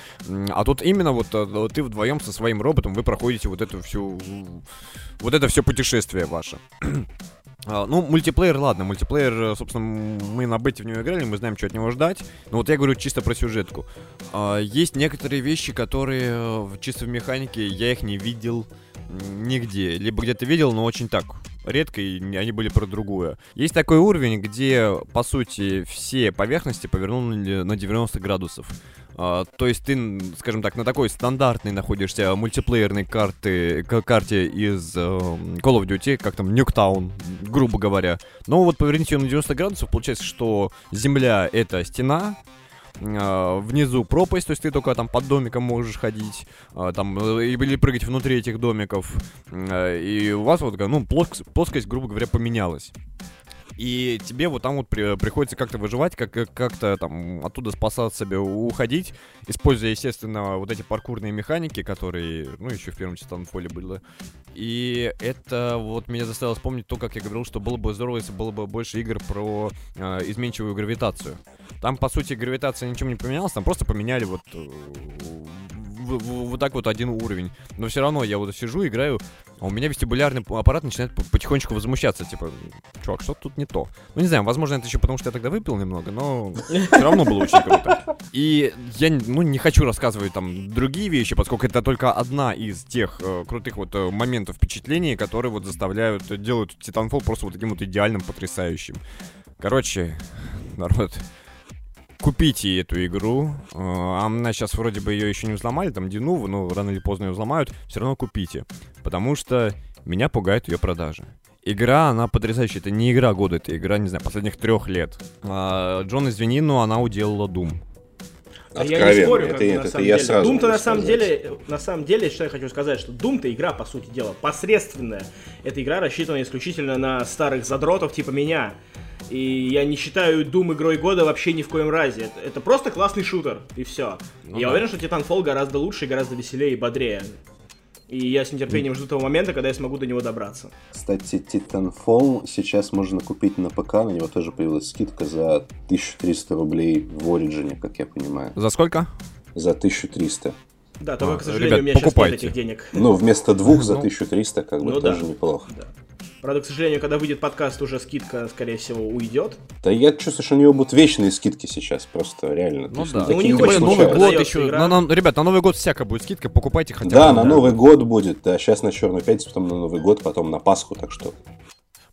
А тут именно вот э, ты вдвоем со своим роботом, вы проходите вот эту всю... Вот это все путешествие ваше. А, ну, мультиплеер, ладно, мультиплеер, э, собственно, мы на бете в него играли, мы знаем, что от него ждать. Но вот я говорю чисто про сюжетку. А, есть некоторые вещи, которые э, чисто в механике я их не видел нигде. Либо где-то видел, но очень так, редко, и они были про другое. Есть такой уровень, где, по сути, все поверхности повернули на 90 градусов. А, то есть ты, скажем так, на такой стандартной находишься мультиплеерной карты, карте из э, Call of Duty, как там Нюктаун, грубо говоря. Но вот поверните ее на 90 градусов, получается, что Земля — это стена, внизу пропасть, то есть ты только там под домиком можешь ходить, uh, там, э, или прыгать внутри этих домиков, и у вас вот, ну, плоск плоскость, грубо говоря, поменялась и тебе вот там вот при, приходится как-то выживать, как, как-то там оттуда спасаться себе, уходить, используя, естественно, вот эти паркурные механики, которые, ну, еще в первом Titanfall были. И это вот меня заставило вспомнить то, как я говорил, что было бы здорово, если было бы больше игр про э, изменчивую гравитацию. Там, по сути, гравитация ничем не поменялась, там просто поменяли вот э, вот так вот один уровень. Но все равно я вот сижу, играю, а у меня вестибулярный аппарат начинает потихонечку возмущаться. Типа, чувак, что тут не то? Ну, не знаю, возможно, это еще потому, что я тогда выпил немного, но все равно было очень круто. И я, ну, не хочу рассказывать там другие вещи, поскольку это только одна из тех э, крутых вот э, моментов впечатлений, которые вот заставляют, делают Titanfall просто вот таким вот идеальным, потрясающим. Короче, народ, купите эту игру. А она сейчас вроде бы ее еще не взломали, там Дину, но рано или поздно ее взломают. Все равно купите. Потому что меня пугает ее продажи. Игра, она потрясающая. Это не игра года, это игра, не знаю, последних трех лет. А, Джон, извини, но она уделала Doom. А я не спорю, это, нет, на самом это деле. Doom-то на самом деле, на самом деле, что я хочу сказать, что Doom-то игра, по сути дела, посредственная. Эта игра рассчитана исключительно на старых задротов типа меня. И я не считаю Doom игрой года вообще ни в коем разе. Это, это просто классный шутер, и все. Ну, я да. уверен, что Titanfall гораздо лучше, гораздо веселее и бодрее. И я с нетерпением жду того момента, когда я смогу до него добраться. Кстати, Titanfall сейчас можно купить на ПК, на него тоже появилась скидка за 1300 рублей в Origin, как я понимаю. За сколько? За 1300. Да, только, а, к сожалению, ребят, у меня покупайте. сейчас нет этих денег. Ну, вместо двух за 1300, ну. как бы, ну, тоже да. неплохо. Да. Правда, к сожалению, когда выйдет подкаст, уже скидка, скорее всего, уйдет. Да я чувствую, что у него будут вечные скидки сейчас, просто реально. Ну да. Ну, у них очень Новый год еще. На, на, ребят, на Новый год всякая будет скидка, покупайте хотя бы. Да, на Новый год будет, да. Сейчас на Черную пятницу, потом на Новый год, потом на Пасху, так что...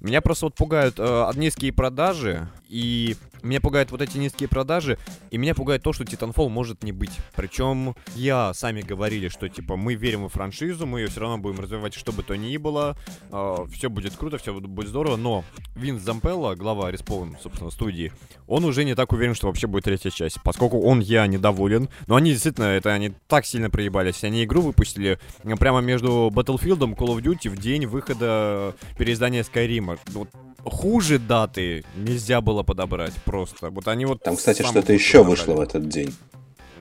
Меня просто вот пугают э, низкие продажи, и меня пугают вот эти низкие продажи, и меня пугает то, что Titanfall может не быть. Причем я сами говорили, что типа мы верим в франшизу, мы ее все равно будем развивать, что бы то ни было, э, все будет круто, все будет здорово, но Винс Зампелла, глава Respawn, собственно, студии, он уже не так уверен, что вообще будет третья часть, поскольку он я недоволен, но они действительно, это они так сильно проебались, они игру выпустили прямо между Battlefield, Call of Duty в день выхода переиздания Skyrim. Вот хуже даты нельзя было подобрать просто. Вот они вот... Там, кстати, что-то еще подобрали. вышло в этот день.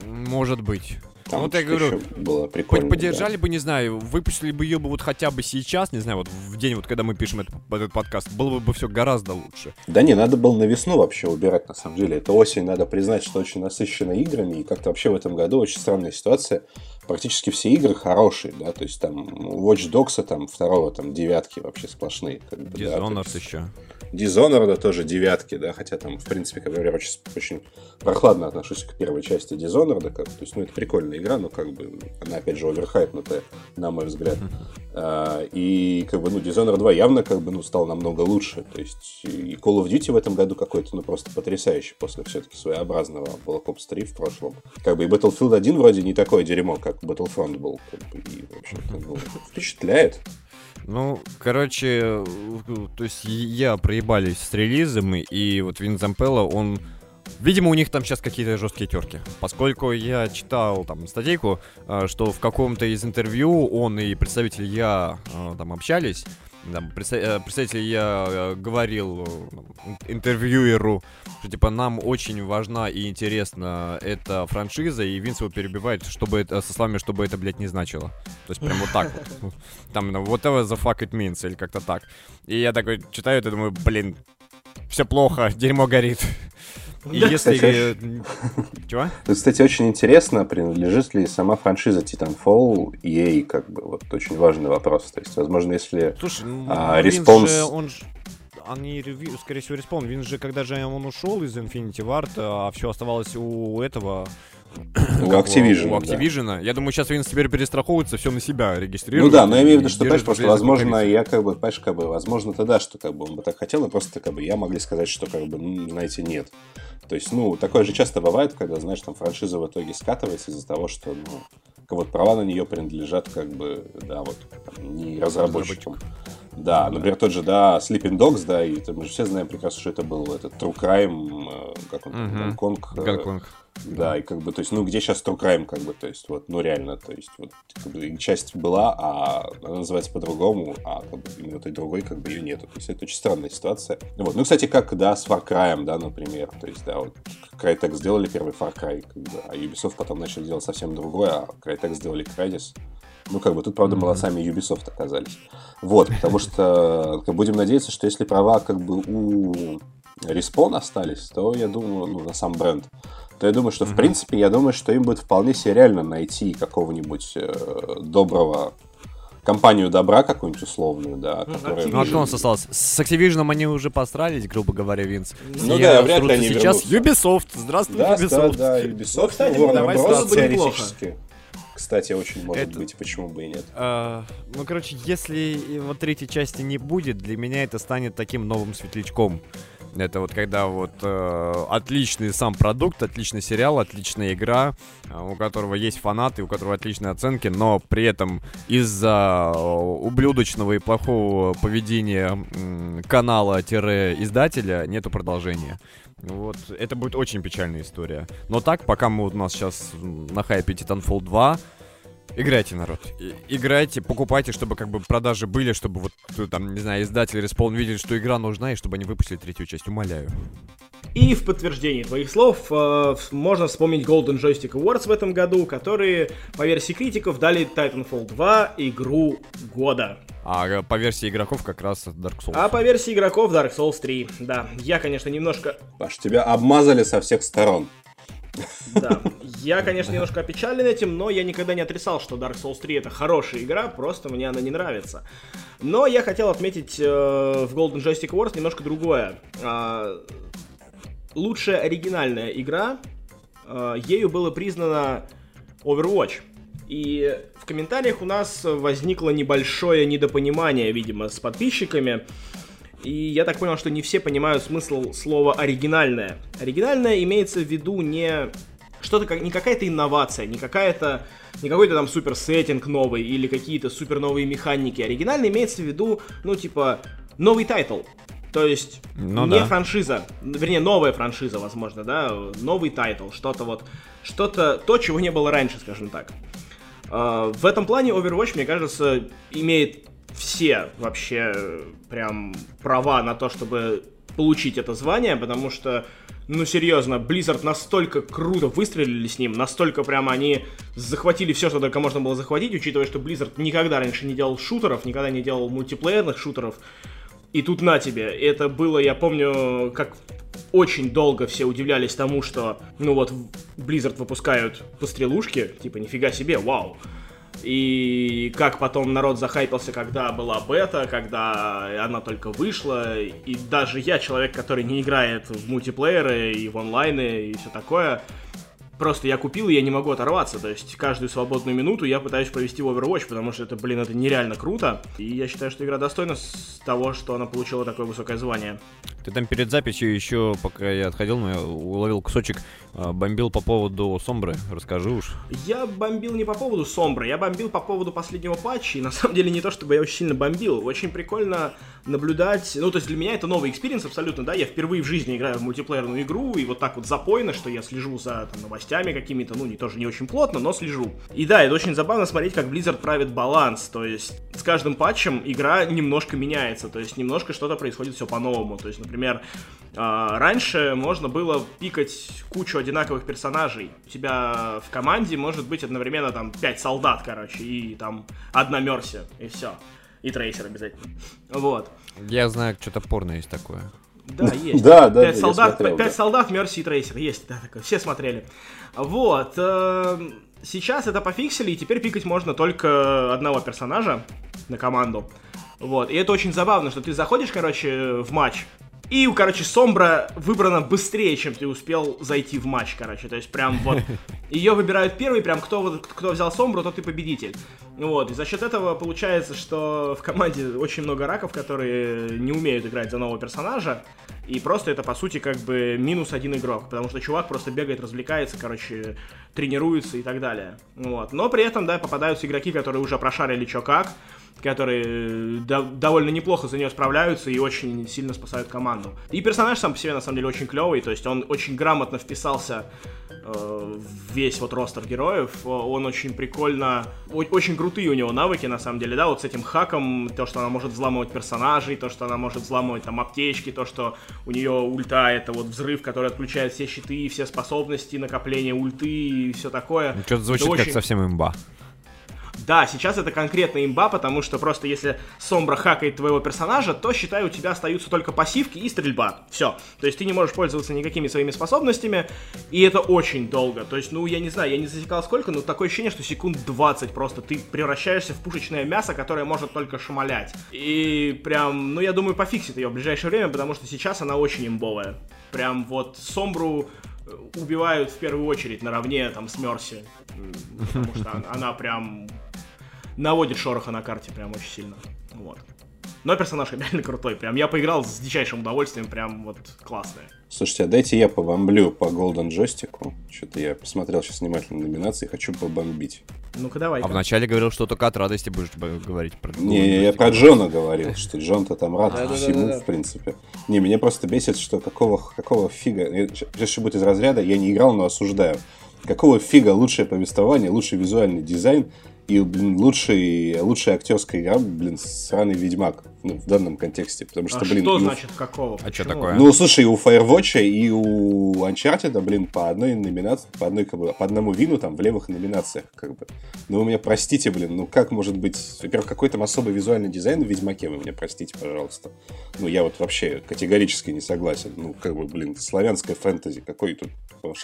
Может быть. Там вот я говорю, было прикольно. Поддержали да. бы, не знаю, выпустили бы ее бы вот хотя бы сейчас, не знаю, вот в день, вот когда мы пишем этот, этот подкаст, было бы все гораздо лучше. Да не, надо было на весну вообще убирать, на самом деле. Это осень, надо признать, что очень насыщена играми, и как-то вообще в этом году очень странная ситуация. Практически все игры хорошие, да, то есть там Watch Dogs, там второго, там девятки вообще сплошные. Как бы, Dishonored да, еще. Dishonored тоже девятки, да, хотя там, в принципе, как говоря, очень, очень прохладно отношусь к первой части Dishonored, как, то есть, ну, это прикольная игра, но как бы она, опять же, оверхайпнутая, на мой взгляд. А, и, как бы, ну, Dishonored 2 явно, как бы, ну, стал намного лучше, то есть, и Call of Duty в этом году какой-то, ну, просто потрясающий после все-таки своеобразного Black Ops 3 в прошлом. Как бы и Battlefield 1 вроде не такое дерьмо, как Battlefront был, как бы, и, в общем-то, ну, впечатляет. Ну, короче, то есть я проебались с релизом, и вот Вин Зампелло, он... Видимо, у них там сейчас какие-то жесткие терки. Поскольку я читал там статейку, э, что в каком-то из интервью он и представитель я э, там общались, там, э, представитель я говорил интервьюеру, что типа нам очень важна и интересна эта франшиза, и Винс его перебивает, чтобы это, со словами, чтобы это, блядь, не значило. То есть прям вот так вот. Там, whatever the fuck it means, или как-то так. И я такой читаю это, думаю, блин, все плохо, дерьмо горит. И да, если... Кстати, Чего? Кстати, очень интересно, принадлежит ли сама франшиза Titanfall EA, как бы, вот очень важный вопрос. То есть, возможно, если Слушай, а, Respawn... Же, он же они, скорее всего, Respawn. Винс же, когда же он ушел из Infinity Ward, а все оставалось у этого у Activision. У Activision. Да. Я думаю, сейчас Винс теперь перестраховывается, все на себя регистрирует. Ну да, но я имею в виду, что, понимаешь, просто, возможно, я как бы, понимаешь, как бы, возможно, тогда, что как бы он бы так хотел, но просто как бы я могли сказать, что как бы, ну, знаете, нет. То есть, ну, такое же часто бывает, когда, знаешь, там франшиза в итоге скатывается из-за того, что, ну, вот права на нее принадлежат, как бы, да, вот, не разработчикам. Да, например, тот же, да, Sleeping Dogs, да, и мы же все знаем прекрасно, что это был этот True Crime, э, как он, угу. Гонконг. Гонконг. Да, и как бы, то есть, ну, где сейчас True Crime, как бы, то есть, вот, ну, реально, то есть, вот, как бы, часть была, а она называется по-другому, а как бы, именно той другой, как бы, ее нету. То есть, это очень странная ситуация. Вот, ну, кстати, как, да, с Far Cry, да, например, то есть, да, вот, Crytek сделали первый Far Cry, как бы, а Ubisoft потом начали делать совсем другое, а Crytek сделали Crysis. Ну, как бы, тут, правда, молодцами Ubisoft оказались. Вот, потому что, как, будем надеяться, что если права, как бы, у Respawn остались, то, я думаю, ну, на сам бренд, то я думаю, что, в принципе, я думаю, что им будет вполне себе реально найти какого-нибудь э, доброго компанию добра какую-нибудь условную, да. Ну, которая... Ну, а кто у нас остался? С Activision они уже посрались, грубо говоря, Винс. Ну да, вряд ли они сейчас вернутся. Ubisoft. Здравствуй, да, Ubisoft. Да, да, Ubisoft. Ну, кстати, Warner Bros. теоретически. Кстати, очень может это, быть, почему бы и нет. А, ну, короче, если вот третьей части не будет, для меня это станет таким новым светлячком. Это вот когда вот э, отличный сам продукт, отличный сериал, отличная игра, э, у которого есть фанаты, у которого отличные оценки, но при этом из-за э, ублюдочного и плохого поведения э, канала-издателя нету продолжения. Вот, это будет очень печальная история. Но так, пока мы у нас сейчас на хайпе Titanfall 2, Играйте, народ. И, играйте, покупайте, чтобы как бы продажи были, чтобы вот э, там, не знаю, издатели Respawn видели, что игра нужна, и чтобы они выпустили третью часть. Умоляю. И в подтверждении твоих слов э, можно вспомнить Golden Joystick Awards в этом году, которые, по версии критиков, дали Titanfall 2 игру года. А э, по версии игроков как раз Dark Souls. А по версии игроков Dark Souls 3, да. Я, конечно, немножко... Паш, тебя обмазали со всех сторон. Да, я, конечно, немножко опечален этим, но я никогда не отрицал, что Dark Souls 3 это хорошая игра, просто мне она не нравится. Но я хотел отметить э, в Golden Joystick Awards немножко другое. Э, лучшая оригинальная игра, э, ею было признано Overwatch. И в комментариях у нас возникло небольшое недопонимание, видимо, с подписчиками. И я так понял, что не все понимают смысл слова оригинальное. Оригинальное имеется в виду не что-то как не какая-то инновация, не какая-то не какой-то там супер сеттинг новый или какие-то супер новые механики. Оригинально имеется в виду, ну типа новый title. То есть ну, не да. франшиза, вернее новая франшиза, возможно, да, новый title, что-то вот, что-то то, чего не было раньше, скажем так. Э, в этом плане Overwatch, мне кажется, имеет все вообще прям права на то, чтобы получить это звание, потому что, ну серьезно, Blizzard настолько круто выстрелили с ним, настолько прямо они захватили все, что только можно было захватить, учитывая, что Blizzard никогда раньше не делал шутеров, никогда не делал мультиплеерных шутеров. И тут на тебе. Это было, я помню, как очень долго все удивлялись тому, что, ну вот, Blizzard выпускают пострелушки, типа, нифига себе, вау. И как потом народ захайпился, когда была бета, когда она только вышла. И даже я, человек, который не играет в мультиплееры и в онлайны и все такое, просто я купил, и я не могу оторваться. То есть каждую свободную минуту я пытаюсь провести в Overwatch, потому что это, блин, это нереально круто. И я считаю, что игра достойна с того, что она получила такое высокое звание. Ты там перед записью еще, пока я отходил, ну, я уловил кусочек, а, бомбил по поводу Сомбры. Расскажи уж. Я бомбил не по поводу Сомбры, я бомбил по поводу последнего патча. И на самом деле не то, чтобы я очень сильно бомбил. Очень прикольно наблюдать. Ну, то есть для меня это новый experience абсолютно, да. Я впервые в жизни играю в мультиплеерную игру, и вот так вот запойно, что я слежу за там, новостями какими-то, ну, не тоже не очень плотно, но слежу. И да, это очень забавно смотреть, как Blizzard правит баланс. То есть с каждым патчем игра немножко меняется, то есть немножко что-то происходит все по-новому. То есть, например, а, раньше можно было пикать кучу одинаковых персонажей. У тебя в команде может быть одновременно там 5 солдат, короче, и там одна Мерси, и все. И трейсер обязательно. Вот. Я знаю, что-то порно есть такое. Да, есть. Да, да, пять солдат, смотрел, пять да. солдат, Мерси и Трейсер. Есть, да, такое. Все смотрели. Вот. Эм, сейчас это пофиксили, и теперь пикать можно только одного персонажа на команду. Вот. И это очень забавно, что ты заходишь, короче, в матч, и, короче, Сомбра выбрана быстрее, чем ты успел зайти в матч, короче. То есть прям вот ее выбирают первый, прям кто, кто взял Сомбру, тот и победитель. Вот, и за счет этого получается, что в команде очень много раков, которые не умеют играть за нового персонажа. И просто это, по сути, как бы минус один игрок, потому что чувак просто бегает, развлекается, короче, тренируется и так далее. Вот. Но при этом, да, попадаются игроки, которые уже прошарили что как, которые э, до- довольно неплохо за нее справляются и очень сильно спасают команду. И персонаж сам по себе, на самом деле, очень клевый, то есть он очень грамотно вписался э, весь вот ростер героев. Он очень прикольно, очень крутые у него навыки, на самом деле, да, вот с этим хаком, то, что она может взламывать персонажей, то, что она может взламывать там аптечки, то, что у нее ульта это вот взрыв, который отключает все щиты, все способности, накопление ульты и все такое. Ну, что-то звучит это как очень... совсем имба. Да, сейчас это конкретно имба, потому что просто если Сомбра хакает твоего персонажа, то, считай, у тебя остаются только пассивки и стрельба. Все. То есть ты не можешь пользоваться никакими своими способностями, и это очень долго. То есть, ну, я не знаю, я не засекал сколько, но такое ощущение, что секунд 20 просто ты превращаешься в пушечное мясо, которое может только шмалять. И прям, ну, я думаю, пофиксит ее в ближайшее время, потому что сейчас она очень имбовая. Прям вот Сомбру убивают в первую очередь наравне там с Мерси. Потому что она прям наводит шороха на карте прям очень сильно. Вот. Но персонаж реально крутой. Прям я поиграл с дичайшим удовольствием, прям вот классная. Слушайте, а дайте я побомблю по Golden Джойстику. Что-то я посмотрел сейчас внимательно номинации, хочу побомбить. Ну-ка давай. А вначале говорил, что только от радости будешь говорить про Не, я про Джона говорил, что Джон-то там рад всему, в принципе. Не, меня просто бесит, что какого, какого фига... Сейчас еще будет из разряда, я не играл, но осуждаю. Какого фига лучшее повествование, лучший визуальный дизайн и, блин, лучший, лучшая актерская игра, блин, сраный Ведьмак ну, в данном контексте. Потому что, а блин, что значит у... какого? А что такое? Ну, слушай, у Firewatch и у Uncharted, блин, по одной номинации, по одной, как бы, по одному win у там в левых номинациях, как бы. Ну, вы меня простите, блин, ну как может быть, во-первых, какой там особый визуальный дизайн в Ведьмаке, вы меня простите, пожалуйста. Ну, я вот вообще категорически не согласен. Ну, как бы, блин, славянская фэнтези, какой тут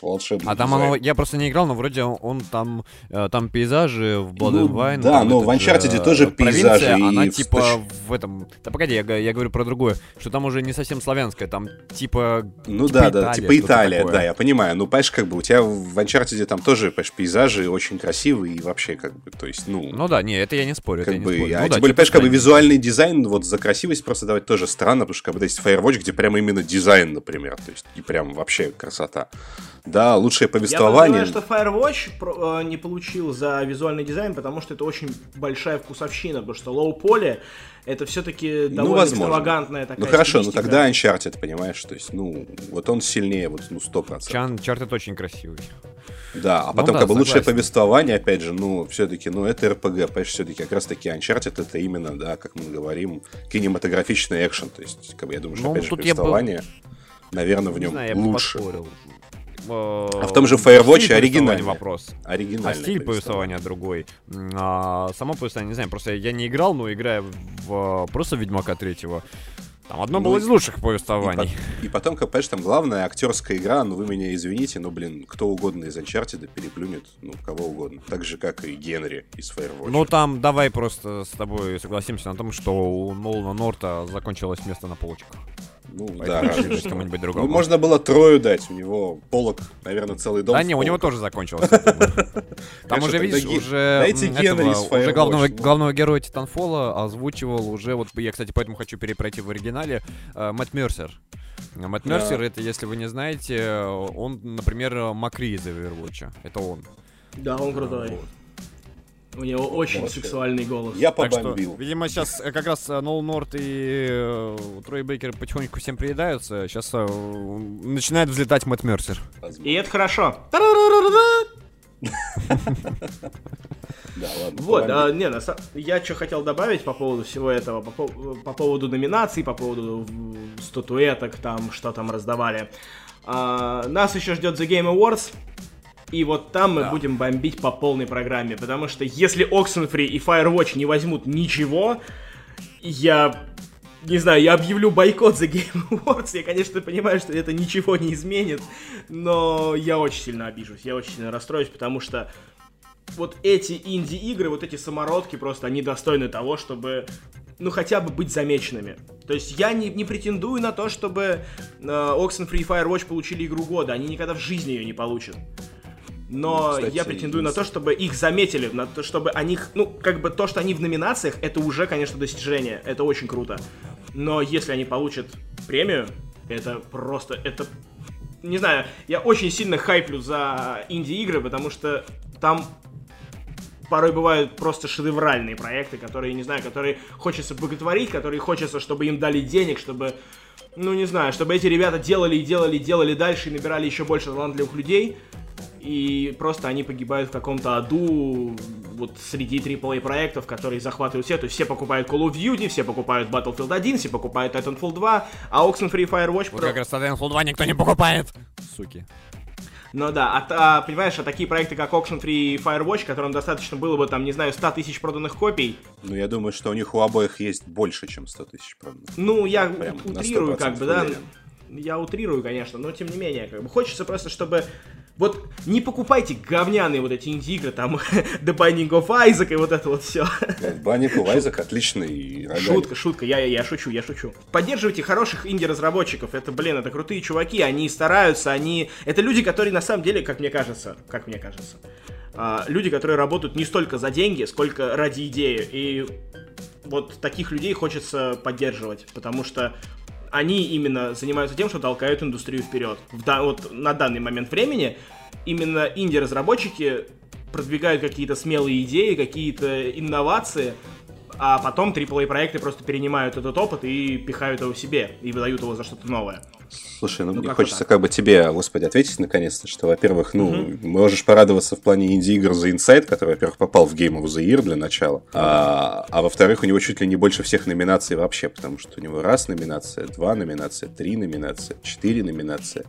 волшебный А там оно, я просто не играл, но вроде он там, э, там пейзажи в Blood ну, and Wine. Да, но в Uncharted тоже пейзажи. Она типа в этом да погоди, я, я говорю про другое, что там уже не совсем славянское, там типа... Ну типа да, Италия, да, типа Италия, такое. да, я понимаю. Ну, понимаешь, как бы у тебя в Uncharted там тоже, понимаешь, пейзажи очень красивые и вообще как бы, то есть, ну... Ну да, не, это я не спорю, как это бы, не спорю. А ну, тем да, более, типа, понимаешь, как бы визуальный дизайн вот за красивость просто давать тоже странно, потому что как бы есть Firewatch, где прямо именно дизайн, например, то есть и прям вообще красота. Да, лучшее повествование. Я что Firewatch э, не получил за визуальный дизайн, потому что это очень большая вкусовщина, потому что Low Poly это все-таки ну, довольно ну, экстравагантная такая Ну хорошо, ну тогда Uncharted, понимаешь, то есть, ну, вот он сильнее, вот, ну, сто процентов. Uncharted очень красивый. Да, а ну потом, ну, да, как бы, лучшее повествование, опять же, ну, все-таки, ну, это РПГ, понимаешь, все-таки как раз-таки Uncharted это именно, да, как мы говорим, кинематографичный экшен, то есть, как бы, я думаю, что, ну, опять же, повествование, бы... наверное, в нем знаю, лучше. А в том же Firewatch оригинальный вопрос. Оригинальный. А стиль повествования другой. А, само повествование, не знаю, просто я не играл, но играя в просто Ведьмака третьего, там одно ну, было из лучших повествований. И, по- и потом, как, понимаешь, там главная актерская игра, ну вы меня извините, но, блин, кто угодно из Uncharted переплюнет, ну, кого угодно. Так же, как и Генри из Firewatch. Ну там, давай просто с тобой согласимся на том, что у Нолана Норта закончилось место на полочках. Ну, да, кому-нибудь другому. Ну, можно было Трою дать, у него полок, наверное, целый дом. Да не, у него тоже закончилось. Там уже, видишь, уже уже главного героя Титанфола озвучивал уже, вот я, кстати, поэтому хочу перепройти в оригинале, э, Мэтт Мерсер. Мэтт Мерсер, это, если вы не знаете, он, например, Макри из Overwatch. Это он. Да, он крутой. У него очень Вообще. сексуальный голос. Я побомбил. Что, видимо, сейчас как раз Ноул Норт и э, Трой Бейкер потихоньку всем приедаются. Сейчас э, начинает взлетать Мэтт Мерсер. И это хорошо. Да, ладно. Вот, а, не, на, я что хотел добавить по поводу всего этого, по, по поводу номинаций, по поводу статуэток, там, что там раздавали. А, нас еще ждет The Game Awards. И вот там мы да. будем бомбить по полной программе, потому что если Oxenfree и Firewatch не возьмут ничего, я не знаю, я объявлю бойкот за Game Awards. Я, конечно, понимаю, что это ничего не изменит, но я очень сильно обижусь, я очень сильно расстроюсь, потому что вот эти инди-игры, вот эти самородки просто, они достойны того, чтобы, ну, хотя бы быть замеченными. То есть я не, не претендую на то, чтобы э, Oxenfree и Firewatch получили игру года, они никогда в жизни ее не получат но ну, кстати, я претендую на то, чтобы их заметили, на то, чтобы они, ну, как бы то, что они в номинациях, это уже, конечно, достижение, это очень круто. Но если они получат премию, это просто, это, не знаю, я очень сильно хайплю за инди-игры, потому что там порой бывают просто шедевральные проекты, которые, не знаю, которые хочется боготворить, которые хочется, чтобы им дали денег, чтобы, ну, не знаю, чтобы эти ребята делали и делали, делали дальше и набирали еще больше талантливых людей и просто они погибают в каком-то аду вот среди AAA проектов, которые захватывают все. То есть все покупают Call of Duty, все покупают Battlefield 1, все покупают Titanfall 2, а Oxenfree Firewatch... Вот про... как раз Titanfall 2 никто не покупает. Суки. Ну да, а, а понимаешь, а такие проекты, как Oxenfree и Firewatch, которым достаточно было бы, там, не знаю, 100 тысяч проданных копий. Ну, я думаю, что у них у обоих есть больше, чем 100 тысяч проданных. Ну, я Прям утрирую, как бы, да. Я утрирую, конечно, но тем не менее, как бы хочется просто, чтобы вот не покупайте говняные вот эти инди-игры, там, The Binding of Isaac и вот это вот все. Binding of Isaac отличный. Шутка, шутка, я, я шучу, я шучу. Поддерживайте хороших инди-разработчиков, это, блин, это крутые чуваки, они стараются, они... Это люди, которые на самом деле, как мне кажется, как мне кажется, а, люди, которые работают не столько за деньги, сколько ради идеи, и вот таких людей хочется поддерживать, потому что они именно занимаются тем, что толкают индустрию вперед. В, да, вот на данный момент времени именно инди-разработчики продвигают какие-то смелые идеи, какие-то инновации, а потом AAA проекты просто перенимают этот опыт и пихают его себе и выдают его за что-то новое. Слушай, ну, ну мне хочется так. как бы тебе, господи, ответить наконец-то, что, во-первых, ну, угу. можешь порадоваться в плане инди-игр за Inside, который, во-первых, попал в Game of the Year для начала, а, а во-вторых, у него чуть ли не больше всех номинаций вообще, потому что у него раз номинация, два номинация, три номинация, четыре номинации.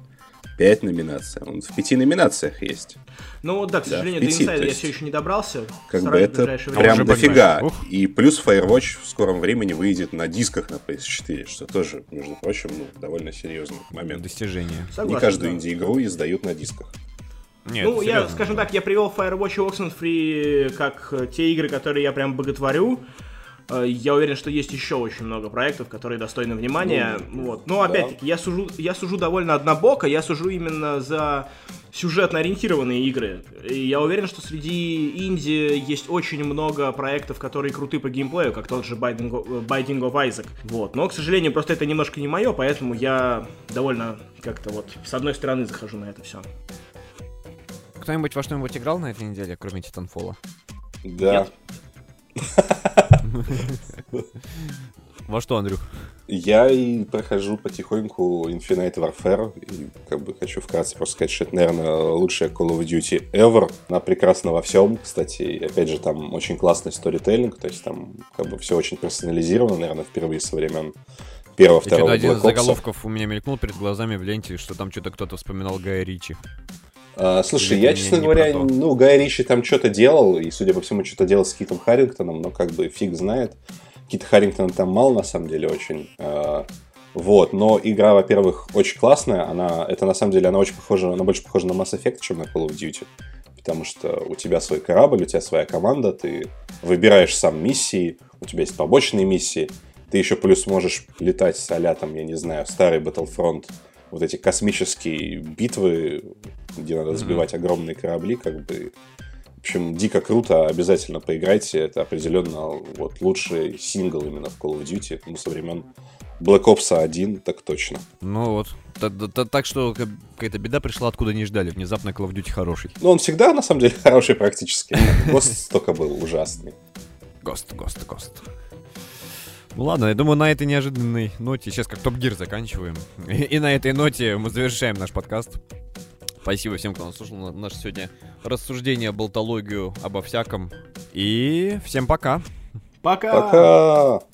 Пять номинаций. Он в пяти номинациях есть. Ну да, к сожалению, да, пяти, до инсайда я все еще не добрался. Как бы это прям дофига. И плюс Firewatch в скором времени выйдет на дисках на PS4, что тоже, между прочим, ну, довольно серьезный момент. Достижение. Согласен, не каждую да. инди-игру издают на дисках. Нет, ну, я, скажем так, я привел Firewatch и Oxenfree как те игры, которые я прям боготворю. Э, я уверен, что есть еще очень много проектов, которые достойны внимания. Ну, вот. Но опять-таки, я сужу, я сужу довольно однобоко, я сужу именно за сюжетно ориентированные игры. И я уверен, что среди инди есть очень много проектов, которые круты по геймплею, как тот же Binding of, Binding of Isaac. Вот. Но, к сожалению, просто это немножко не мое, поэтому я довольно как-то вот с одной стороны захожу на это все. Кто-нибудь во что-нибудь играл на этой неделе, кроме Титанфола? Да. Нет. Во что, Андрюх? Я и прохожу потихоньку Infinite Warfare, и как бы хочу вкратце просто сказать, что это, наверное, лучшая Call of Duty ever. Она прекрасна во всем, кстати, и, опять же, там очень классный сторителлинг, то есть там как бы все очень персонализировано, наверное, впервые со времен первого, второго Один из заголовков у меня мелькнул перед глазами в ленте, что там что-то кто-то вспоминал Гая Ричи. А, слушай, Или я, честно говоря, ну, Гай Ричи там что-то делал, и, судя по всему, что-то делал с Китом Харрингтоном, но как бы фиг знает. Кита Харрингтона там мало, на самом деле, очень. А, вот, но игра, во-первых, очень классная, она, это на самом деле, она очень похожа, она больше похожа на Mass Effect, чем на Call of Duty, потому что у тебя свой корабль, у тебя своя команда, ты выбираешь сам миссии, у тебя есть побочные миссии, ты еще плюс можешь летать с а там, я не знаю, старый Battlefront, вот эти космические битвы, где надо сбивать mm-hmm. огромные корабли, как бы в общем, дико круто, обязательно поиграйте. Это определенно вот лучший сингл именно в Call of Duty, ну, со времен Black Ops 1, так точно. Ну вот. Так что какая-то беда пришла, откуда не ждали. Внезапно Call of Duty хороший. Ну, он всегда, на самом деле, хороший практически. Гост только был ужасный. Гост, Гост, Гост. Ну ладно, я думаю, на этой неожиданной ноте, сейчас как Топ Гир заканчиваем. И, на этой ноте мы завершаем наш подкаст. Спасибо всем, кто нас слушал. Наше сегодня рассуждение, болтологию обо всяком. И всем пока. Пока. Пока.